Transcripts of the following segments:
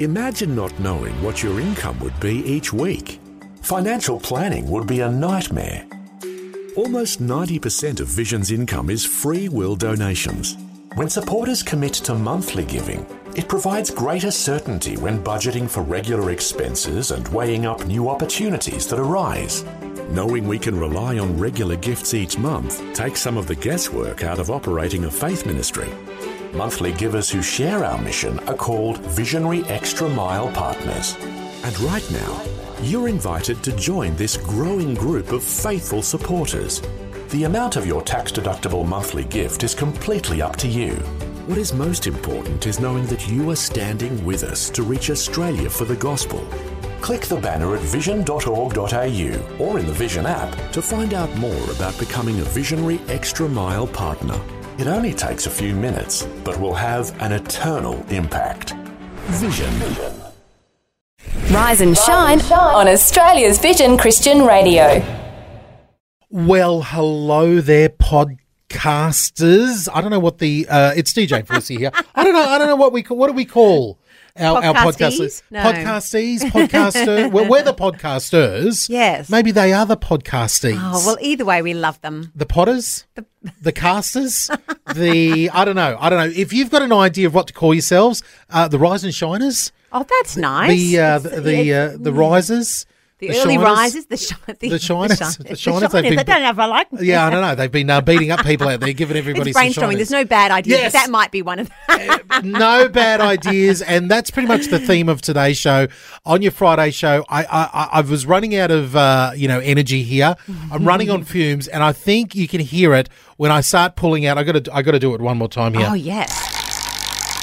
Imagine not knowing what your income would be each week. Financial planning would be a nightmare. Almost 90% of Vision's income is free will donations. When supporters commit to monthly giving, it provides greater certainty when budgeting for regular expenses and weighing up new opportunities that arise. Knowing we can rely on regular gifts each month takes some of the guesswork out of operating a faith ministry. Monthly givers who share our mission are called Visionary Extra Mile Partners. And right now, you're invited to join this growing group of faithful supporters. The amount of your tax deductible monthly gift is completely up to you. What is most important is knowing that you are standing with us to reach Australia for the gospel. Click the banner at vision.org.au or in the Vision app to find out more about becoming a Visionary Extra Mile partner. It only takes a few minutes, but will have an eternal impact. Vision. Rise and shine on Australia's Vision Christian Radio. Well, hello there, podcasters. I don't know what the uh, it's DJ Felicia here. I don't know. I don't know what we call, what do we call our, our podcasters? No. Podcastees, podcaster. well, we're the podcasters. Yes. Maybe they are the podcastees. Oh, well, either way, we love them. the potters, the casters, the I don't know. I don't know. If you've got an idea of what to call yourselves, uh, the rise and shiners, Oh, that's nice. the uh, the the, uh, the risers. The early shiners. risers, the, shi- the, The shiners, shi- the the shiners, they've been- I don't know if I like them. Yeah, I don't know. They've been uh, beating up people out there, giving everybody It's brainstorming. shiners. There's no bad ideas, Yes. that might be one of them. no bad ideas, and that's pretty much the theme of today's show. On your Friday show, I I, I- I was running out of uh, you know energy here. I'm running on fumes, and I think you can hear it when I start pulling out. I got to I got to do it one more time here. Oh, yes.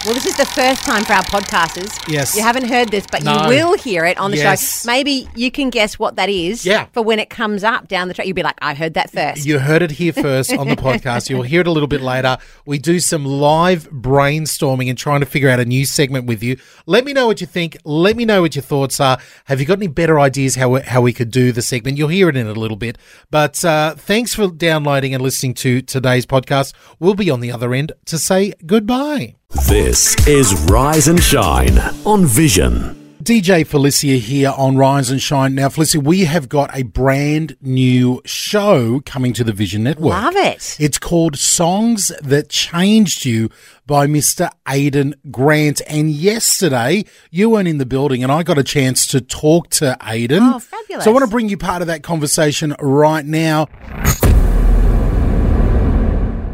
Well, this is the first time for our podcasters. Yes. You haven't heard this, but No. you will hear it on the Yes. show. Maybe you can guess what that is Yeah. for when it comes up down the track. You'll be like, I heard that first. You heard it here first on the podcast. You'll hear it a little bit later. We do some live brainstorming and trying to figure out a new segment with you. Let me know what you think. Let me know what your thoughts are. Have you got any better ideas how we, how we could do the segment? You'll hear it in a little bit. But uh, thanks for downloading and listening to today's podcast. We'll be on the other end to say goodbye. This is Rise and Shine on Vision. DJ Felicia here on Rise and Shine. Now, Felicia, we have got a brand new show coming to the Vision Network. Love it. It's called Songs That Changed You by Mr. Aiden Grant. And yesterday, you weren't in the building and I got a chance to talk to Aiden. Oh, fabulous. So I want to bring you part of that conversation right now.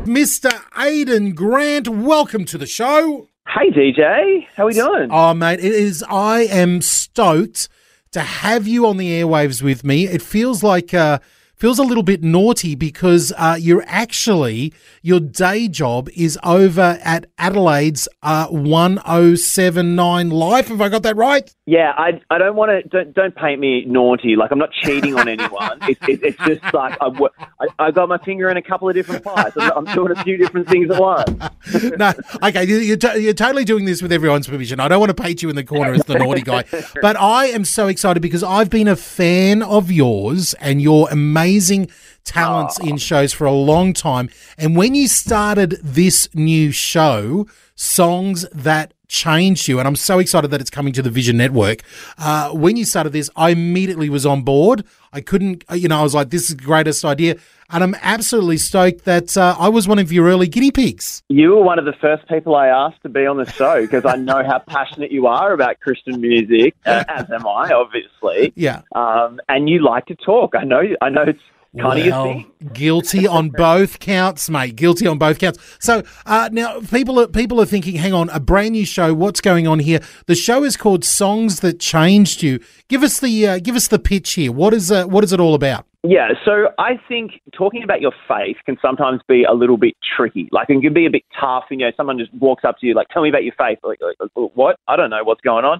Mr. Aiden Grant, welcome to the show. Hey DJ, how are we doing? Oh, mate, it is. I am stoked to have you on the airwaves with me. It feels like uh, feels a little bit naughty because uh, you're actually your day job is over at Adelaide's uh, 1079 Life. Have I got that right? Yeah, I, I don't want to don't don't paint me naughty. Like I'm not cheating on anyone. It's it, it's just like I, I I got my finger in a couple of different pies. I'm, I'm doing a few different things at once. no, okay, you- you're, to- you're totally doing this with everyone's permission. I don't want to paint you in the corner as the naughty guy, but I am so excited because I've been a fan of yours and your amazing talents in shows for a long time. And when you started this new show, Songs That Changed You, and I'm so excited that it's coming to the Vision Network. Uh, when you started this, I immediately was on board. I couldn't, you know, I was like, this is the greatest idea. And I'm absolutely stoked that uh, I was one of your early guinea pigs. You were one of the first people I asked to be on the show because I know how passionate you are about Christian music, uh, as am I, obviously. Yeah. Um, and you like to talk. I know. I know it's your Well, guilty on both counts, mate. Guilty on both counts. So uh, now people are people are thinking, hang on, a brand new show. What's going on here? The show is called Songs That Changed You. Give us the uh, give us the pitch here. What is uh, what is it all about? Yeah, so I think talking about your faith can sometimes be a little bit tricky. Like it can be a bit tough. You know, someone just walks up to you like, "Tell me about your faith." Like, like, what? I don't know what's going on.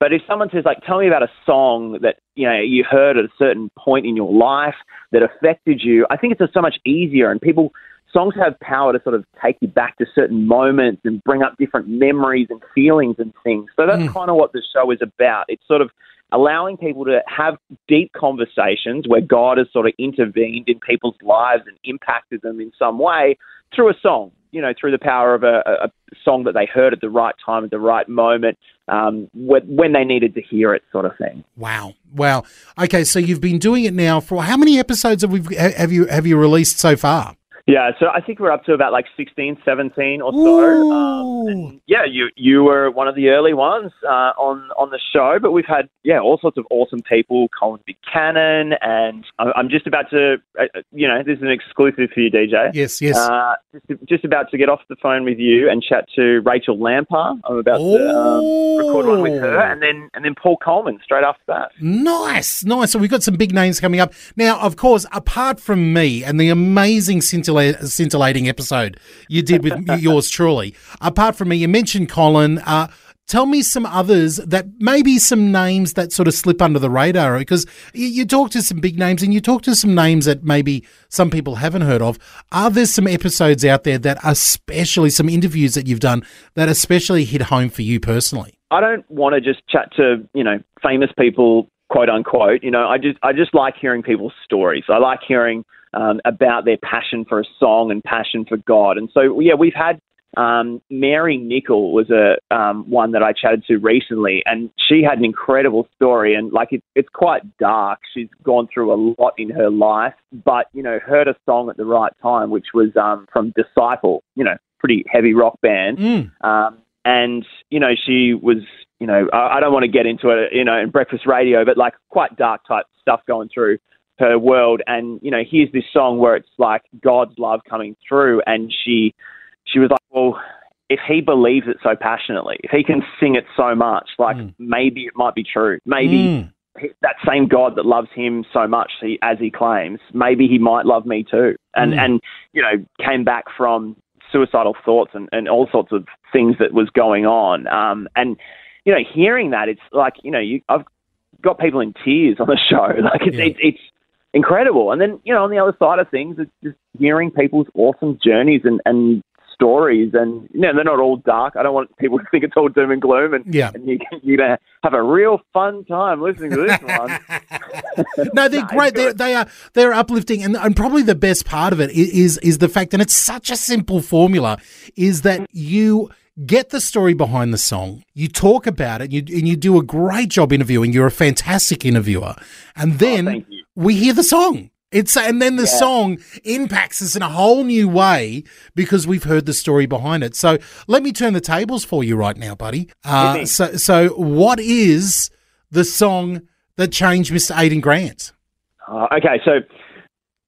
But if someone says like, "Tell me about a song that you know you heard at a certain point in your life that affected you," I think it's just so much easier. And people, songs have power to sort of take you back to certain moments and bring up different memories and feelings and things. So that's mm. kind of what the show is about. It's sort of allowing people to have deep conversations where God has sort of intervened in people's lives and impacted them in some way through a song, you know, through the power of a, a a song that they heard at the right time, at the right moment, um, when, they needed to hear it, sort of thing. Wow, wow. Okay, so you've been doing it now for how many episodes have we have you have you released so far? Yeah, so I think we're up to about like 16, 17 or so. Um, yeah, you you were one of the early ones uh, on on the show, but we've had yeah all sorts of awesome people, Colin Buchanan, and I'm just about to uh, you know this is an exclusive for you, DJ. Yes, yes. Uh, just, just about to get off the phone with you and chat to Rachael Lampa. I'm about to um, record one with her, and then and then Paul Colman straight after that. Nice, nice. So we've got some big names coming up. Now, of course, apart from me and the amazing scintilla- scintillating episode you did with yours truly, apart from me, you mentioned Colin. Uh, tell me some others that maybe some names that sort of slip under the radar because you, you talk to some big names and you talk to some names that maybe some people haven't heard of. Are there some episodes out there that especially some interviews that you've done that especially hit home for you personally? I don't want to just chat to you know famous people, quote unquote. You know, I just I just like hearing people's stories. I like hearing um, about their passion for a song and passion for God. And so yeah, we've had um, Mary Nickel was a um, one that I chatted to recently, and she had an incredible story. And like it, it's quite dark. She's gone through a lot in her life, but you know, heard a song at the right time, which was um, from Disciple. You know, pretty heavy rock band. Mm. Um, and you know she was you know I, I don't want to get into it you know in breakfast radio but like quite dark type stuff going through her world and you know here's this song where it's like God's love coming through and she she was like well if he believes it so passionately if he can sing it so much like Mm. maybe it might be true maybe Mm. that same God that loves him so much he, as he claims, maybe he might love me too. And Mm. and you know came back from suicidal thoughts and, and all sorts of things that was going on. Um, and you know hearing that, it's like you know you I've got people in tears on the show. Like it's Yeah. it's, it's incredible. And then you know on the other side of things, it's just hearing people's awesome journeys and and stories and you know they're not all dark i don't want people to think it's all doom and gloom and, Yeah. and you, you're gonna have a real fun time listening to this one no, they're No, great. They're, they are they're uplifting, and, and probably the best part of it is is the fact, and it's such a simple formula, is that you get the story behind the song, you talk about it, you, and you do a great job interviewing. You're a fantastic interviewer, and then Oh, we hear the song. It's and then the song impacts us in a whole new way because we've heard the story behind it. So let me turn the tables for you right now, buddy. Uh, so so what is the song that changed Mr. Aiden Grant? Uh, okay, so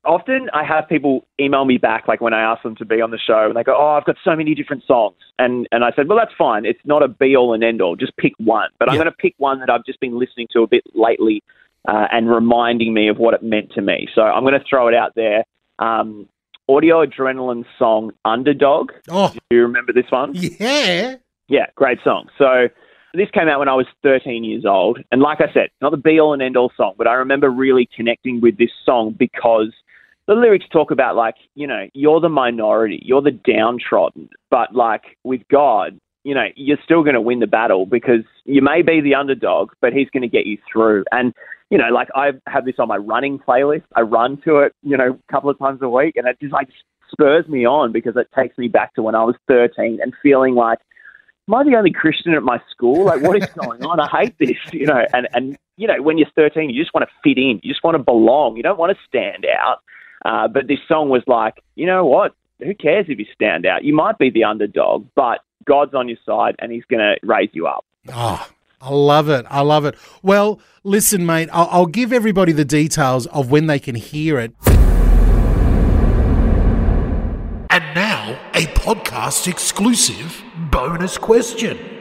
often I have people email me back, like when I ask them to be on the show, and they go, "Oh, I've got so many different songs," and and I said, "Well, that's fine. It's not a be all and end all. Just pick one." But I'm going to pick one that I've just been listening to a bit lately, uh, and reminding me of what it meant to me. So I'm going to throw it out there. Um, Audio Adrenaline song "Underdog." Oh, Do you remember this one? yeah. Yeah, great song. So this came out when I was 13 years old. And like I said, not the be all and end all song, but I remember really connecting with this song because the lyrics talk about, like, you know, you're the minority, you're the downtrodden, but like with God, you know, you're still going to win the battle because you may be the underdog, but he's going to get you through. And, you know, like I have this on my running playlist. I run to it, you know, a couple of times a week, and it just like spurs me on because it takes me back to when I was 13 and feeling like, am I the only Christian at my school? Like, what is going on? I hate this, you know. And and you know, when you're 13, you just want to fit in. You just want to belong. You don't want to stand out. Uh, but this song was like, you know what? Who cares if you stand out? You might be the underdog, but God's on your side, and He's going to raise you up. Oh, I love it. I love it. Well, listen, mate, I'll, I'll give everybody the details of when they can hear it. And now, a podcast exclusive bonus question.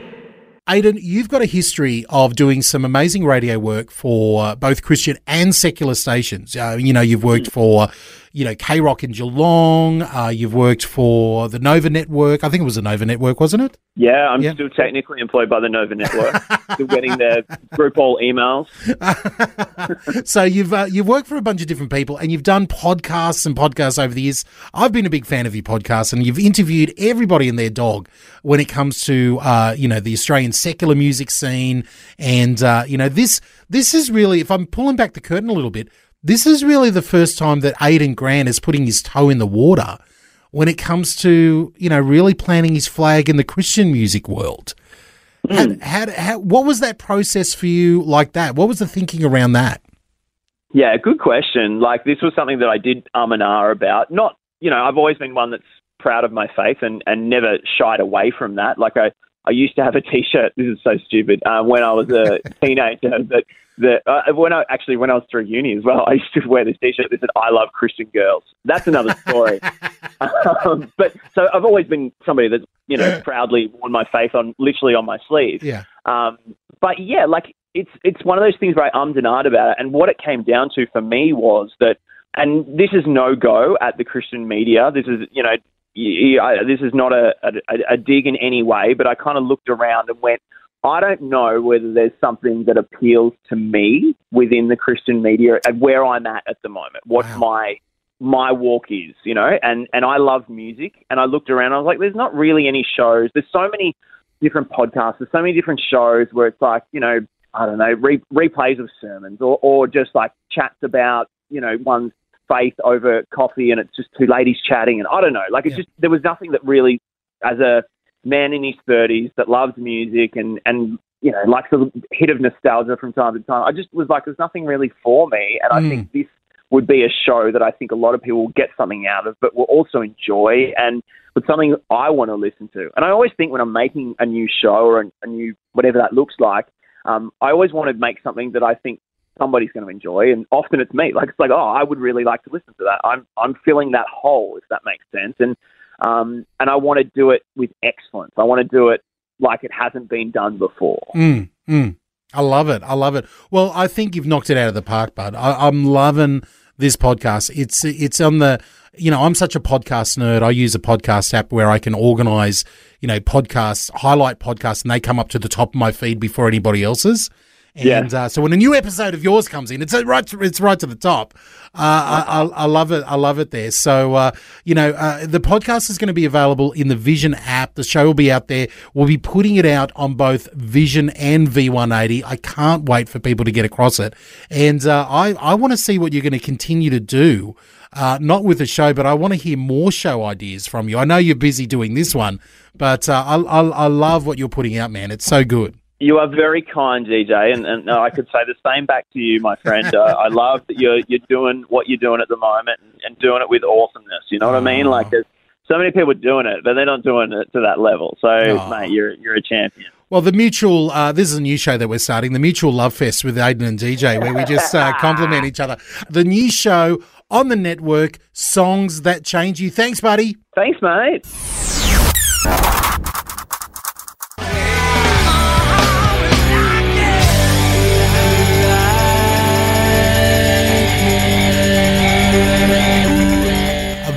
Aiden, you've got a history of doing some amazing radio work for both Christian and secular stations. Uh, you know, you've worked for, you know, K Rock in Geelong. Uh, you've worked for the Nova Network. I think it was the Nova Network, wasn't it? Yeah, I'm Yeah. still technically employed by the Nova Network. still getting their group all emails. so you've uh, you've worked for a bunch of different people and you've done podcasts and podcasts over the years. I've been a big fan of your podcast and you've interviewed everybody and their dog when it comes to uh, you know the Australian secular music scene and uh, you know this this is really if I'm pulling back the curtain a little bit, this is really the first time that Aiden Grant is putting his toe in the water when it comes to you know really planting his flag in the Christian music world. Had, what was that process for you like that? What was the thinking around that? Yeah, good question. Like this was something that I did um and ah about. Not, you know, I've always been one that's proud of my faith and, and never shied away from that. Like I, I used to have a T-shirt. This is so stupid. Uh, when I was a teenager, that that uh, when I actually when I was through uni as well, I used to wear this T-shirt that said "I love Christian girls." That's another story. um, but so I've always been somebody that's you know proudly worn my faith on literally on my sleeve. Yeah. Um, but yeah, like it's it's one of those things where I ummed and ahed about it, and what it came down to for me was that, and this is no go at the Christian media. This is you know I, this is not a, a, a dig in any way, but I kind of looked around and went, I don't know whether there's something that appeals to me within the Christian media and where I'm at at the moment, what Wow. my my walk is, you know, and and I love music, and I looked around, I was like, there's not really any shows. There's so many different podcasts, there's so many different shows where it's like, you know, I don't know, re- replays of sermons, or or just like chats about, you know, one's faith over coffee, and it's just two ladies chatting, and I don't know, like it's Yeah. just there was nothing that really, as a man in his thirties that loves music and and you know likes a hit of nostalgia from time to time. I just was like, there's nothing really for me, and I Mm. think this would be a show that I think a lot of people will get something out of, but will also enjoy and but something I want to listen to. And I always think when I'm making a new show or a, a new whatever that looks like, um, I always want to make something that I think somebody's going to enjoy, and often it's me. Like it's like, oh, I would really like to listen to that. I'm I'm filling that hole, if that makes sense, and um, and I want to do it with excellence. I want to do it like it hasn't been done before. Mm, mm. I love it. I love it. Well, I think you've knocked it out of the park, bud. I, I'm loving this podcast. It's it's on the you know I'm such a podcast nerd. I use a podcast app where I can organize you know podcasts, highlight podcasts, and they come up to the top of my feed before anybody else's. Yeah. And uh, so when a new episode of yours comes in, it's uh, right. To, it's right to the top. Uh, I, I, I love it. I love it there. So uh, you know, uh, the podcast is going to be available in the Vision app. The show will be out there. We'll be putting it out on both Vision and V180. I can't wait for people to get across it. And uh, I I want to see what you're going to continue to do. Uh, not with the show, but I want to hear more show ideas from you. I know you're busy doing this one, but uh, I, I, I love what you're putting out, man. It's so good. You are very kind, DJ, and, and I could say the same back to you, my friend. Uh, I love that you're you're doing what you're doing at the moment and, and doing it with awesomeness. You know what I mean? Like there's so many people doing it, but they're not doing it to that level. So, Aw. mate, you're you're a champion. Well, the mutual, uh, this is a new show that we're starting, the Mutual Love Fest with Aiden and DJ, where we just uh, compliment each other. The new show on the network, Songs That Change You. Thanks, buddy. Thanks, mate.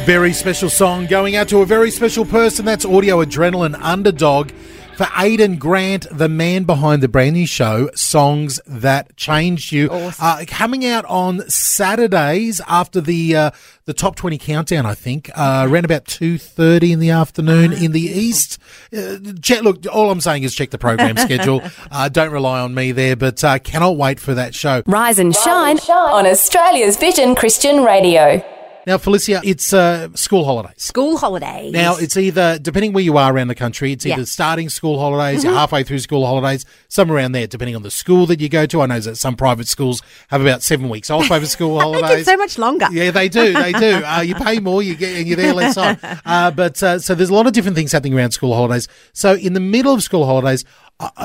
Very special song going out to a very special person. That's Audio Adrenaline Underdog for Aiden Grant, the man behind the brand new show, Songs That Changed You. Awesome. Uh, coming out on Saturdays after the uh, the top 20 countdown, I think, uh, around about 2.30 in the afternoon in the east. Uh, check, look, all I'm saying is check the program schedule. Uh, don't rely on me there, but uh, cannot wait for that show. Rise and shine on Australia's Vision Christian Radio. Now, Felicia, it's uh, school holidays. School holidays. Now, it's either, depending where you are around the country, it's either Yeah. Mm-hmm. starting school holidays, you're halfway through school holidays, somewhere around there, depending on the school that you go to. I know that some private schools have about seven weeks off over school holidays. so much longer. Yeah, they do. They do. Uh, you pay more, you get, and you're there less on. Uh, but uh, so there's a lot of different things happening around school holidays. So in the middle of school holidays,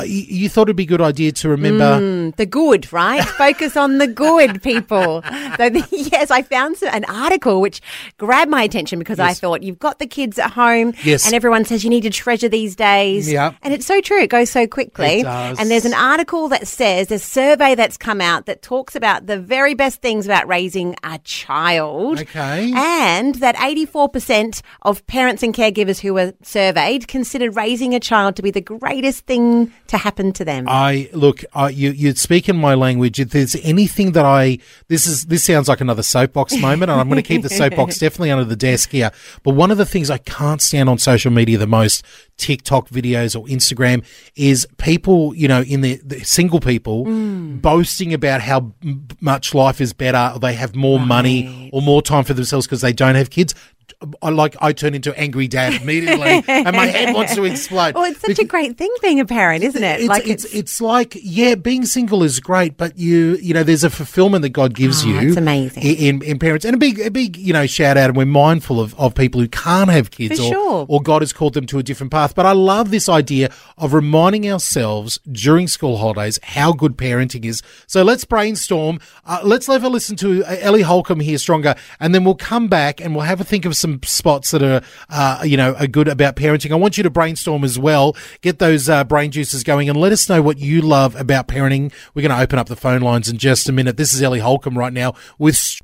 you, thought it'd be a good idea to remember. Mm, the good, right? Focus on the good, people. So, the, yes, I found some, an article which grabbed my attention because I thought you've got the kids at home, Yes. and everyone says you need to treasure these days. Yeah. and it's so true. It goes so quickly. And there's an article that says a survey that's come out that talks about the very best things about raising a child. Okay. And that 84% of parents and caregivers who were surveyed considered raising a child to be the greatest thing to happen to them. I look, uh, you you speak in my language. If there's anything that I this is this sounds like another soapbox moment, and I'm going to keep the soapbox definitely under the desk here. But one of the things I can't stand on social media the most, TikTok videos or Instagram, is people you know in the, the single people boasting about how m- much life is better, or they have more money or more time for themselves because they don't have kids. I like I turn into angry dad immediately, and my head wants to explode. Oh, it's such a great thing being a parent, isn't it? It's, it's, it's like yeah, being single is great, but you you know there's a fulfillment that God gives Oh, you. it's amazing. in, in parents, and a big a big you know shout out, and we're mindful of, of people who can't have kids, For or sure. or God has called them to a different path. But I love this idea of reminding ourselves during school holidays how good parenting is. So let's brainstorm. Uh, let's have a listen to uh, Ellie Holcomb here, stronger, and then we'll come back and we'll have a think of some spots that are uh, you know are good about parenting. I want you to brainstorm as well. Get those uh, brain juices going, and let us know what you love about parenting. We're going to open up the phone lines in just a minute. This is Ellie Holcomb right now with.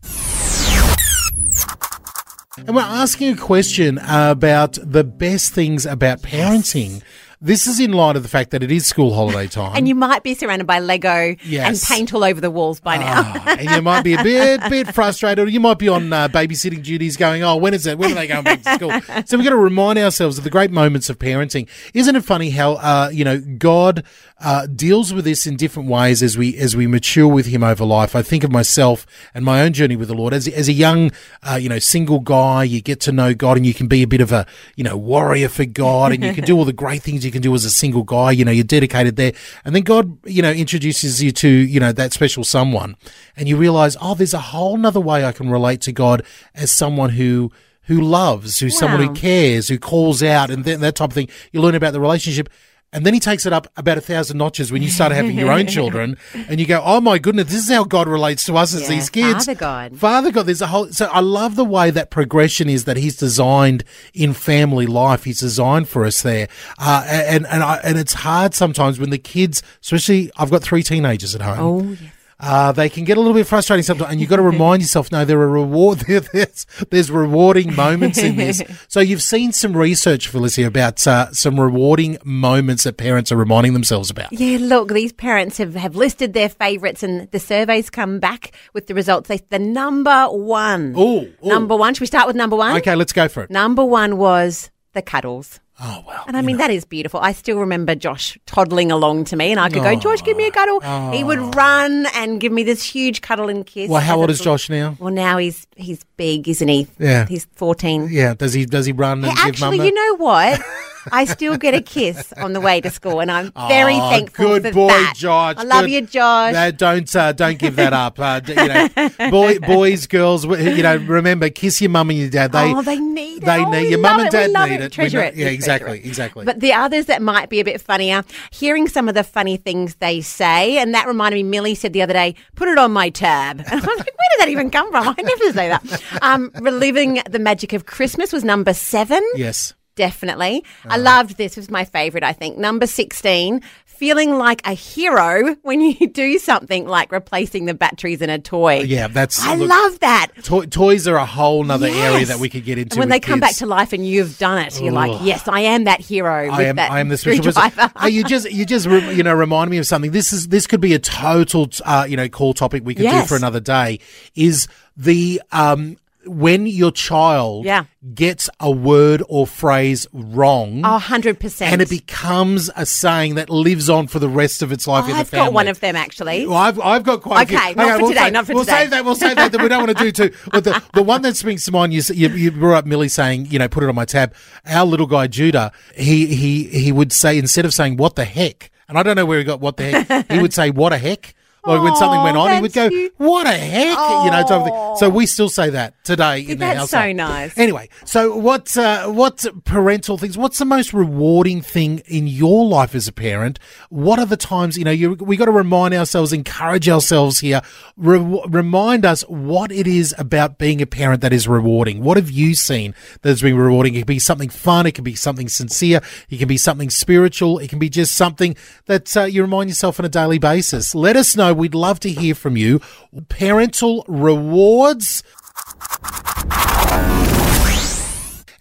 And we're asking a question about the best things about parenting. This is in light of the fact that it is school holiday time. and you might be surrounded by Lego Yes. and paint all over the walls by now. Ah, and you might be a bit bit frustrated, or you might be on uh, babysitting duties, going, "Oh, when is it? When are they going back to school?" so we've got to remind ourselves of the great moments of parenting. Isn't it funny how uh, you know God uh, deals with this in different ways as we as we mature with Him over life? I think of myself and my own journey with the Lord as as a young, uh, you know, single guy. You get to know God, and you can be a bit of a you know warrior for God, and you can do all the great things you can do as a single guy. You know, you're dedicated there, and then God, you know, introduces you to you know that special someone, and you realize, oh, there's a whole nother way I can relate to God as someone who who loves, who's someone who cares, who calls out, and then that type of thing. You learn about the relationship. And then he takes it up about a thousand notches when you start having your own children, and you go, "Oh my goodness, this is how God relates to us as Yeah, these kids." Father God. Father God, there's a whole. So I love the way that progression is that He's designed in family life. He's designed for us there, uh, and and I, and it's hard sometimes when the kids, especially I've got three teenagers at home. Oh, yes. Uh, they can get a little bit frustrating sometimes, and you've got to remind yourself, no, there are reward, there's, there's rewarding moments in this. So you've seen some research, Felicia, about uh, some rewarding moments that parents are reminding themselves about. Yeah, look, these parents have, have listed their favourites and the surveys come back with the results. They, the number one. Ooh, ooh. Number one. Should we start with number one? Okay, let's go for it. Number one was the cuddles. Oh well, And I mean, that is beautiful. I still remember Josh toddling along to me, and I could go, Josh, give me a cuddle. He would oh. run and give me this huge cuddle and kiss. well, how old is Josh now? Well, now he's he's big, isn't he? Yeah. He's 14. Yeah, does he does he run and Hey, give mum actually, a- you know what? I still get a kiss on the way to school, and I'm very Oh, thankful good for boy, that. Josh. I love Good. you, Josh. No, don't uh, don't give that up. Uh, you know, boy, boys, girls. You know, remember, kiss your mum and your dad. They oh, they need it. they Oh, need your mum and dad love need it. it. Treasure know- it. Yeah, exactly, it. exactly. But the others that might be a bit funnier, hearing some of the funny things they say, and that reminded me. Millie said the other day, "Put it on my tab." And I'm like, "Where did that even come from?" I never say that. Um, reliving the magic of Christmas was number seven. yes. Definitely. I loved this. It was my favorite, I think. Number 16, feeling like a hero when you do something like replacing the batteries in a toy. Yeah, that's. I look, love that. Toy, toys are a whole nother area that we could get into. And when they come back to life and you've done it, you're like, yes, I am that hero. I with am. I am the special person. You just, you just, you know, remind me of something. This is, this could be a total, uh, you know, call topic we could do for another day. Is the um when your child Yeah. gets a word or phrase wrong. Oh, 100%. and it becomes a saying that lives on for the rest of its life in the I've family. got one of them actually. Well, I've, I've got quite a Okay, few. not for we'll today, save- not for we'll today. save that. We'll save that. that we don't want to do too. But the, the one that springs to mind, you, you, you brought up Millie saying, you know, put it on my tab. Our little guy Judah, he he he would say instead of saying what the heck, and I don't know where he got what the heck, he would say what a heck. Like when something went on, he would go, cute. "What a heck!" You know, type of thing. So we still say that today in the that's house. so nice. Anyway, so what uh, what parental things? What's the most rewarding thing in your life as a parent? What are the times you know you we got to remind ourselves, encourage ourselves here, re- remind us what it is about being a parent that is rewarding. What have you seen that has been rewarding? It can be something fun, it can be something sincere, it can be something spiritual, it can be just something that uh, you remind yourself on a daily basis. Let us know. We'd love to hear from you. Parental rewards.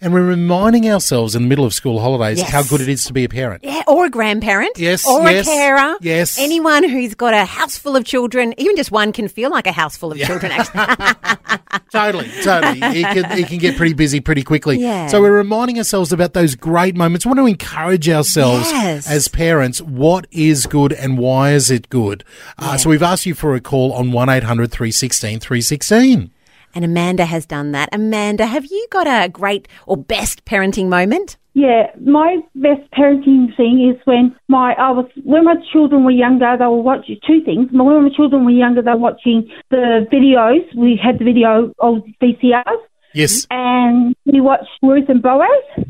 And we're reminding ourselves in the middle of school holidays Yes. how good it is to be a parent. Yeah, or a grandparent. Yes, Or yes, a carer. yes. Anyone who's got a house full of children, even just one can feel like a house full of children, actually. Totally, totally. It can, it can get pretty busy pretty quickly. Yeah. So we're reminding ourselves about those great moments. We want to encourage ourselves Yes. as parents. What is good and why is it good? Uh, so we've asked you for a call on 1 800 316 316. And Amanda has done that. Amanda, have you got a great or best parenting moment? Yeah, my best parenting thing is when my I was when my children were younger, they were watching two things. When my children were younger, they were watching the videos. We had the video old VCRs, Yes. and we watched Ruth and Boaz.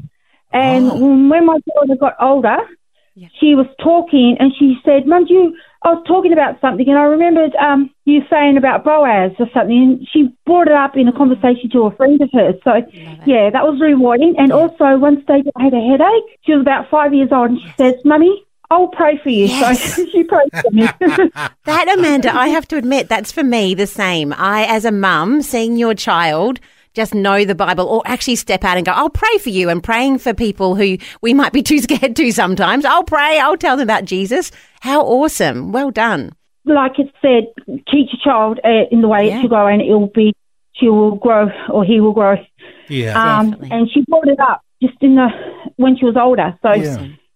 And oh. when my daughter got older, she was talking and she said, "Mum, do you?" I was talking about something, and I remembered um, you saying about Boaz or something. And she brought it up in a conversation to a friend of hers. So, yeah, that was rewarding. And also, one stage I had a headache. She was about five years old, and she says, "Mummy, I'll pray for you." Yes. So she prayed for me. That, Amanda, I have to admit, that's for me the same. I, as a mum, seeing your child just know the Bible or actually step out and go, I'll pray for you and praying for people who we might be too scared to sometimes. I'll pray, I'll tell them about Jesus. How awesome. Well done. like it said, teach a child uh, in the way Yeah. it should go, and it will be, she will grow or he will grow. Yeah. Um, and she brought it up just in the when she was older. So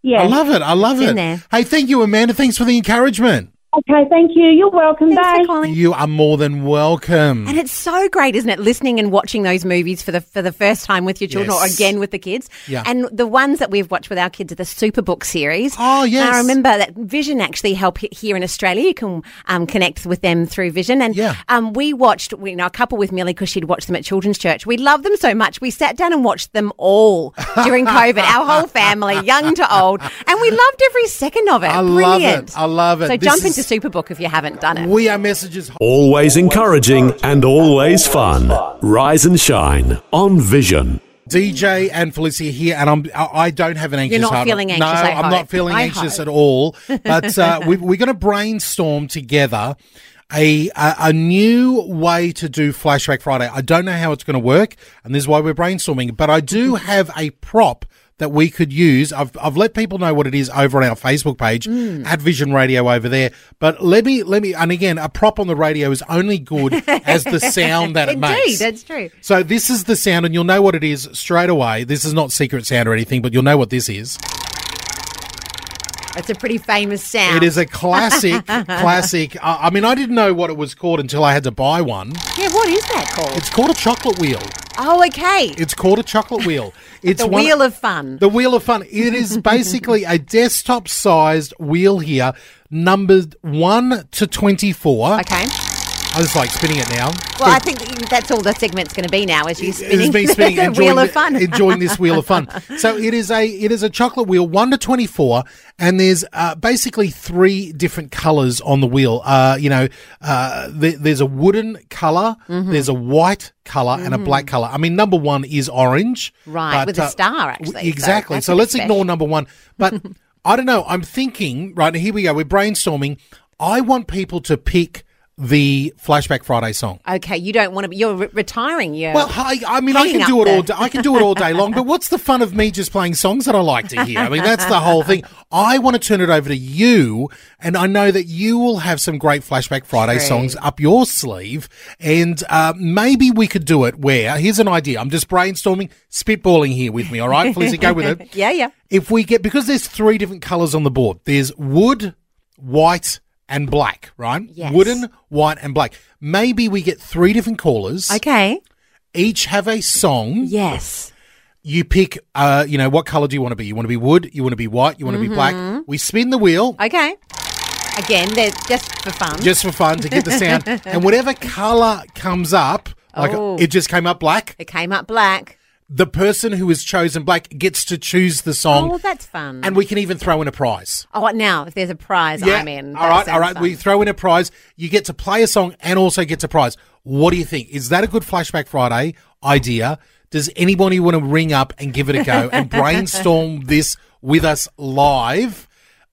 yeah. I love it. I love It's it. Hey, thank you, Amanda. Thanks for the encouragement. Okay, thank you. You're welcome. Thanks Bye. for calling. You are more than welcome. And it's so great, isn't it? Listening and watching those movies for the for the first time with your children, Yes. or again with the kids. Yeah. And the ones that we've watched with our kids are the Superbook series. Oh, yes. I remember that Vision actually help he- here in Australia. You can um, connect with them through Vision. And Yeah. um, we watched, you know, a couple with Millie because she'd watched them at children's church. We loved them so much. We sat down and watched them all during COVID. our whole family, young to old, and we loved every second of it. I love Brilliant. it. I love it. So This jump is- into Superbook if you haven't done it. we are messages. Always encouraging and always fun. Rise and shine on Vision. DJ and Felicia here, and I'm. I I don't have an anxious You're not heart. feeling anxious, No, I I'm hope. not feeling I anxious hope. at all. But uh, we, we're going to brainstorm together a, a a new way to do Flashback Friday. I don't know how it's going to work, and this is why we're brainstorming. But I do have a prop that we could use. I've I've let people know what it is over on our Facebook page Mm. at Vision Radio over there. But let me let me and again, a prop on the radio is only good as the sound that it Indeed, makes. that's true. So this is the sound, and you'll know what it is straight away. This is not secret sound or anything, but you'll know what this is. It's a pretty famous sound. It is a classic, classic. Uh, I mean, I didn't know what it was called until I had to buy one. Yeah, what is that called? It's called a chocolate wheel. oh, okay. It's called a chocolate wheel. It's the one- wheel of fun. The wheel of fun. It is basically a desktop-sized wheel here, numbered one to twenty-four. okay. I was like spinning it now. Well, I think that's all the segment's going to be now, as you spinning, It's me spinning, the enjoying, wheel of fun. enjoying this wheel of fun. So it is a it is a chocolate wheel, one to twenty four, and there's uh, basically three different colours on the wheel. Uh, you know, uh, there, there's a wooden color Mm-hmm. there's a white color, and a black color. I mean, number one is orange, Right, with a star, actually, exactly. that's So, let's ignore number one, but. I don't know. I'm thinking, right, here we go. We're brainstorming. I want people to pick the Flashback Friday song. okay, you don't want to be. You're re- retiring. You're Well, I, I mean, I can do it all. Day, I can do it all day long. But what's the fun of me just playing songs that I like to hear? I mean, that's the whole thing. I want to turn it over to you, and I know that you will have some great Flashback Friday True. songs up your sleeve, and uh, maybe we could do it. Where here's an idea. I'm just brainstorming, spitballing here with me. All right, Felicia, go with it. yeah, yeah. If we get because there's three different colors on the board. There's wood, white, and black. Right? Yes. Wooden, white, and black. Maybe we get three different callers Okay. each have a song. Yes. You pick, uh, you know, what color do you want to be? You want to be wood? You want to be white? You want to be Mm-hmm. black? We spin the wheel Okay. Again, they're just for fun. just for fun to get the sound, and whatever color comes up, like Oh. it just came up black. it came up black. The person who is chosen black gets to choose the song, Oh, that's fun. and we can even throw in a prize. oh, now if there's a prize, I'm in. All That right, all right. We throw in a prize. You get to play a song and also get a prize. What do you think? Is that a good Flashback Friday idea? Does anybody want to ring up and give it a go and brainstorm this with us live?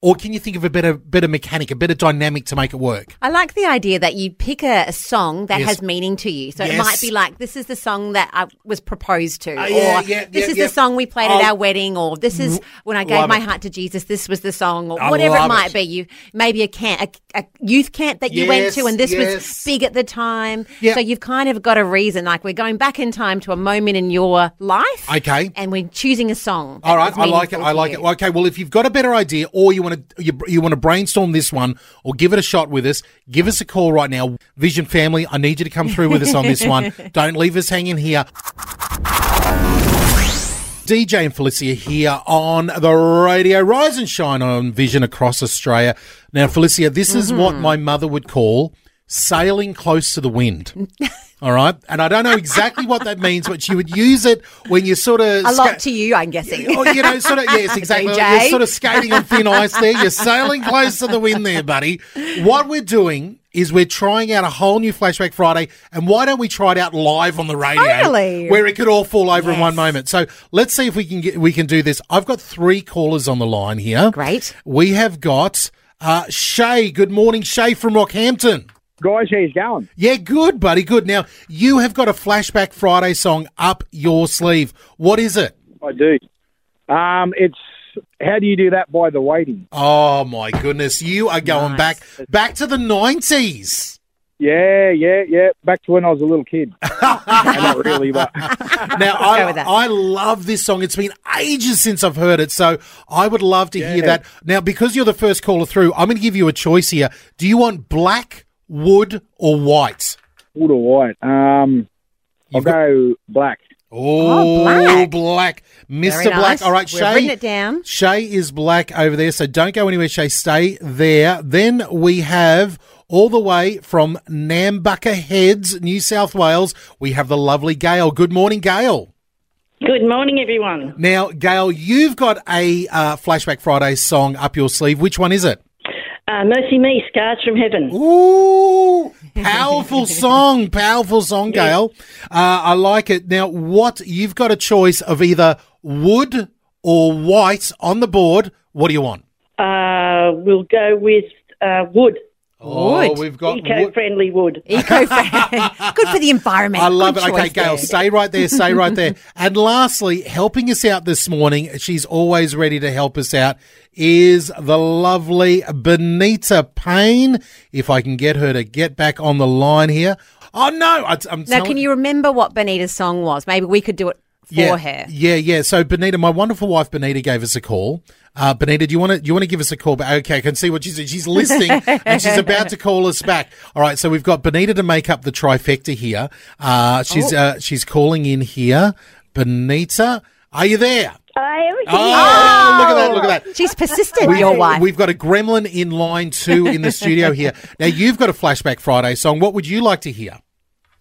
Or can you think of a better better mechanic, a better dynamic to make it work? I like the idea that you pick a, a song that Yes. has meaning to you. So it might be like, this is the song that I was proposed to, Uh, or yeah, this yeah, is the song we played at our wedding, or this is when I gave my it. heart to Jesus. This was the song, or I whatever it might it. be. You maybe a camp, a, a youth camp that you went to, and this yes. was big at the time. So you've kind of got a reason. Like we're going back in time to a moment in your life, Okay. and we're choosing a song. All right, I like it. I like you. it. Okay, well, if you've got a better idea or you want to want to you, you want to brainstorm this one or give it a shot with us, give us a call right now. Vision family, I need you to come through with us on this one. Don't leave us hanging here. DJ and Felicia here on the radio. Rise and shine on Vision across Australia. Now, Felicia, this is what Mm-hmm. my mother would call sailing close to the wind. All right. And I don't know exactly what that means, but you would use it when you're sort of. A lot to you, I'm guessing. Oh, you know, sort of, yes, exactly. DJ. You're sort of skating on thin ice there. You're sailing close to the wind there, buddy. What we're doing is we're trying out a whole new Flashback Friday. And why don't we try it out live on the radio? Totally. Where it could all fall over in one moment. So let's see if we can get, we can do this. I've got three callers on the line here. Great. We have got uh, Shay. Good morning, Shay from Rockhampton. Guys, how's it going? Yeah, good, buddy. Good. Now, you have got a Flashback Friday song up your sleeve. What is it? I do. Um, it's how do you do that by the waiting? Oh my goodness, you are going Nice. back back to the nineties. Yeah, yeah, yeah. Back to when I was a little kid. Not really, but Now I. I love this song. It's been ages since I've heard it, so I would love to hear that. Now, because you're the first caller through, I'm going to give you a choice here. Do you want black, wood, or white? wood or white. Um, I'll got- go black. Oh, black. black. Mr. Very Black. nice. All right, We've Shay. written it down. Shay is black over there, so don't go anywhere, Shay. Stay there. Then we have all the way from Nambucca Heads, New South Wales, we have the lovely Gail. Good morning, Gail. Good morning, everyone. Now, Gail, you've got a uh, Flashback Friday song up your sleeve. Which one is it? Uh, MercyMe, Scars from Heaven. Ooh, powerful song, powerful song, Gail. Uh, I like it. Now, what you've got a choice of either wood or white on the board. What do you want? Uh, we'll go with uh, wood, Oh, Wood. we've got eco-friendly wood. Eco friendly. Good for the environment. I love Good it. Okay, Gail, there. stay right there. Stay right there. And lastly, helping us out this morning, she's always ready to help us out, is the lovely Benita Payne. If I can get her to get back on the line here. Oh, no. I, I'm Now, telling- can you remember what Benita's song was? Maybe we could do it for yeah, her. Yeah, yeah. So Benita, my wonderful wife Benita gave us a call. Uh, Benita, do you want to do you want to give us a call? But okay, I can see what she's she's listening and she's about to call us back. All right, so we've got Benita to make up the trifecta here. Uh, she's Oh. uh, she's calling in here. Benita, are you there? I am Oh, look at that! Look at that. She's persistent, We, your wife. We've got a gremlin in line two in the studio here. Now you've got a flashback Friday song. What would you like to hear?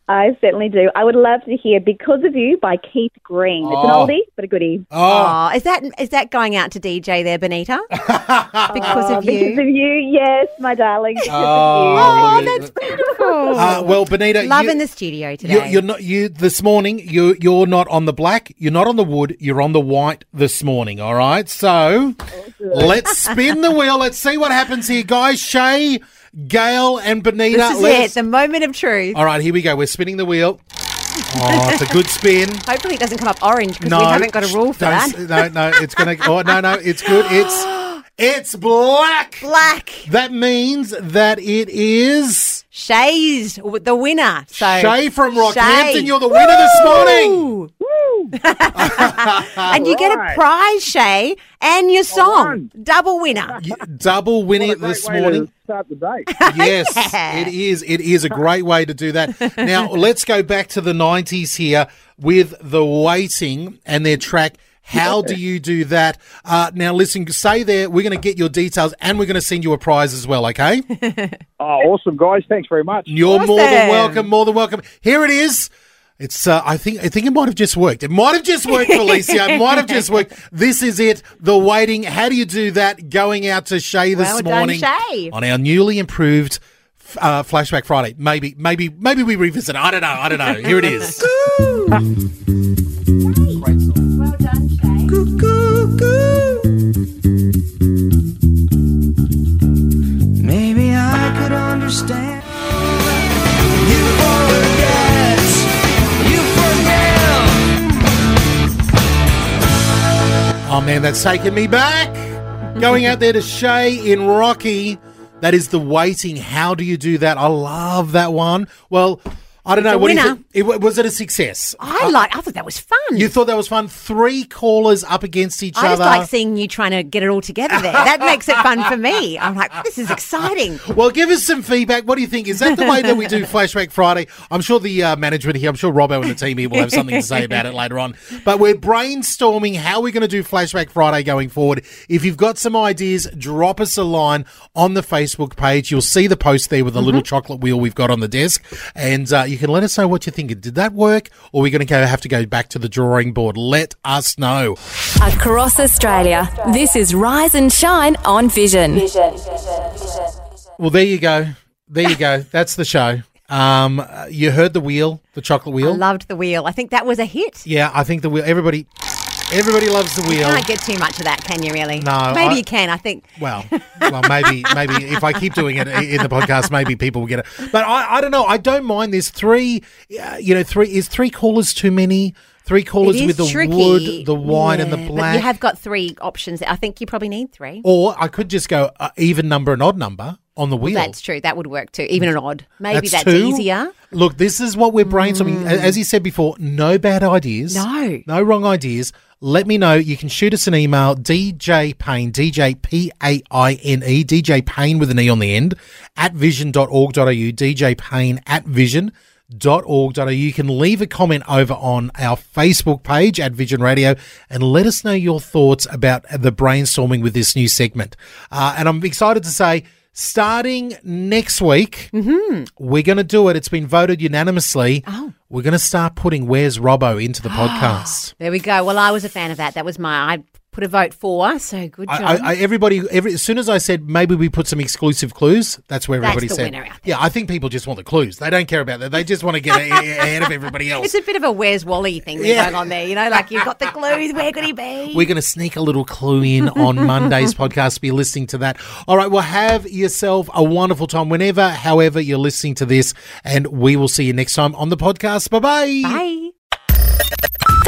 I certainly do. I would love to hear "Because of You" by Keith Green. It's an Oh. oldie, but a goodie. Oh, Oh, is that is that going out to DJ there, Benita? because Oh, of Because you. of you, yes, my darling. Because Oh, of you. look at that's beautiful. uh, well, Benita, Love you- in the studio today. You're, you're not you this morning. You you're not on the black. You're not on the wood. You're on the white this morning. All right. So let's spin the wheel. Let's see what happens here, guys. Shay, Gail, and Benita. this is it, the moment of truth. All right. Here we go. We're spinning the wheel. Oh, it's a good spin. Hopefully, it doesn't come up orange because No, we haven't got a rule for don't that. No, no, it's gonna. Oh no, no, it's good. It's it's black. Black That means that it is Shay's w- the winner. So Shay from Rockhampton. You're the winner this morning. Woo! And you get a prize, Shay, and your song. Double winner. Y- Double winning What a great this morning. to start the day. Yes, it is. It is a great way to do that. Now, let's go back to the 90s here with The Waiting and their track. How do you do that? Uh, now, listen, stay there. We're going to get your details and we're going to send you a prize as well, okay? Oh, awesome, guys. Thanks very much. You're more than Awesome. welcome, more than welcome. Here it is. It's. Uh, I think. I think it might have just worked. It might have just worked, Felicia. It might have just worked. This is it. The waiting. How do you do that? Going out to Shay this Well done, morning Shay. on our newly improved uh, Flashback Friday. Maybe, maybe, maybe we revisit. it. I don't know. I don't know. Here it is. Man, that's taking me back. Going out there to Shay in Rocky. That is the waiting. How do you do that? I love that one. Well, I don't It's know. What do you think? It, was it a success? I like. I thought that was fun. You thought that was fun? Three callers up against each other. I just like seeing you trying to get it all together there. That makes it fun for me. I'm like, this is exciting. Well, give us some feedback. What do you think? Is that the way that we do Flashback Friday? I'm sure the uh, management here, I'm sure Robbo and the team here will have something to say about it later on. But we're brainstorming how we're going to do Flashback Friday going forward. If you've got some ideas, drop us a line on the Facebook page. You'll see the post there with the little chocolate wheel we've got on the desk. And uh, you can let us know what you're thinking. Did that work? Or are we going to have to go back to the drawing board? Let us know. Across Australia, this is Rise and Shine on Vision. Well, there you go. There you go. That's the show. Um, you heard the wheel, the chocolate I wheel. loved the wheel. I think that was a hit. Yeah, I think the wheel. Everybody, everybody loves the You wheel. can't get too much of that, can you? Really? No, Maybe I- you can. I think. Well, well, maybe, maybe if I keep doing it in the podcast, maybe people will get it. But I, I don't know. I don't mind. There's three. Uh, you know, three is three callers too many. Three callers with the tricky. wood, the white, and the black. You have got three options. I think you probably need three. or I could just go uh, even number and odd number on the wheel. That's true. That would work too. Even an odd. Maybe that's, two. easier. Look, this is what we're brainstorming. A- As you said before, no bad ideas. No. No wrong ideas. Let me know. You can shoot us an email, DJ Payne, DJ P A I N E, DJ Payne with an E on the end, at vision.org.au, DJ Payne at vision.org.au. You can leave a comment over on our Facebook page at Vision Radio and let us know your thoughts about the brainstorming with this new segment. Uh, and I'm excited to say, starting next week, we're going to do it. It's been voted unanimously. Oh. We're going to start putting Where's Robbo into the ah, podcast. There we go. Well, I was a fan of that. That was my. I put a vote for. So good job. I, I, everybody, every, as soon as I said maybe we put some exclusive clues, that's where That's everybody the said. Yeah, I think people just want the clues. They don't care about that. They just want to get ahead of everybody else. it's a bit of a Where's Wally thing Yeah. going on there. You know, like you've got the clues. Where could he be? We're going to sneak a little clue in on Monday's podcast. Be listening to that. All right. Well, have yourself a wonderful time whenever, however, you're listening to this. And we will see you next time on the podcast. Bye bye. Bye.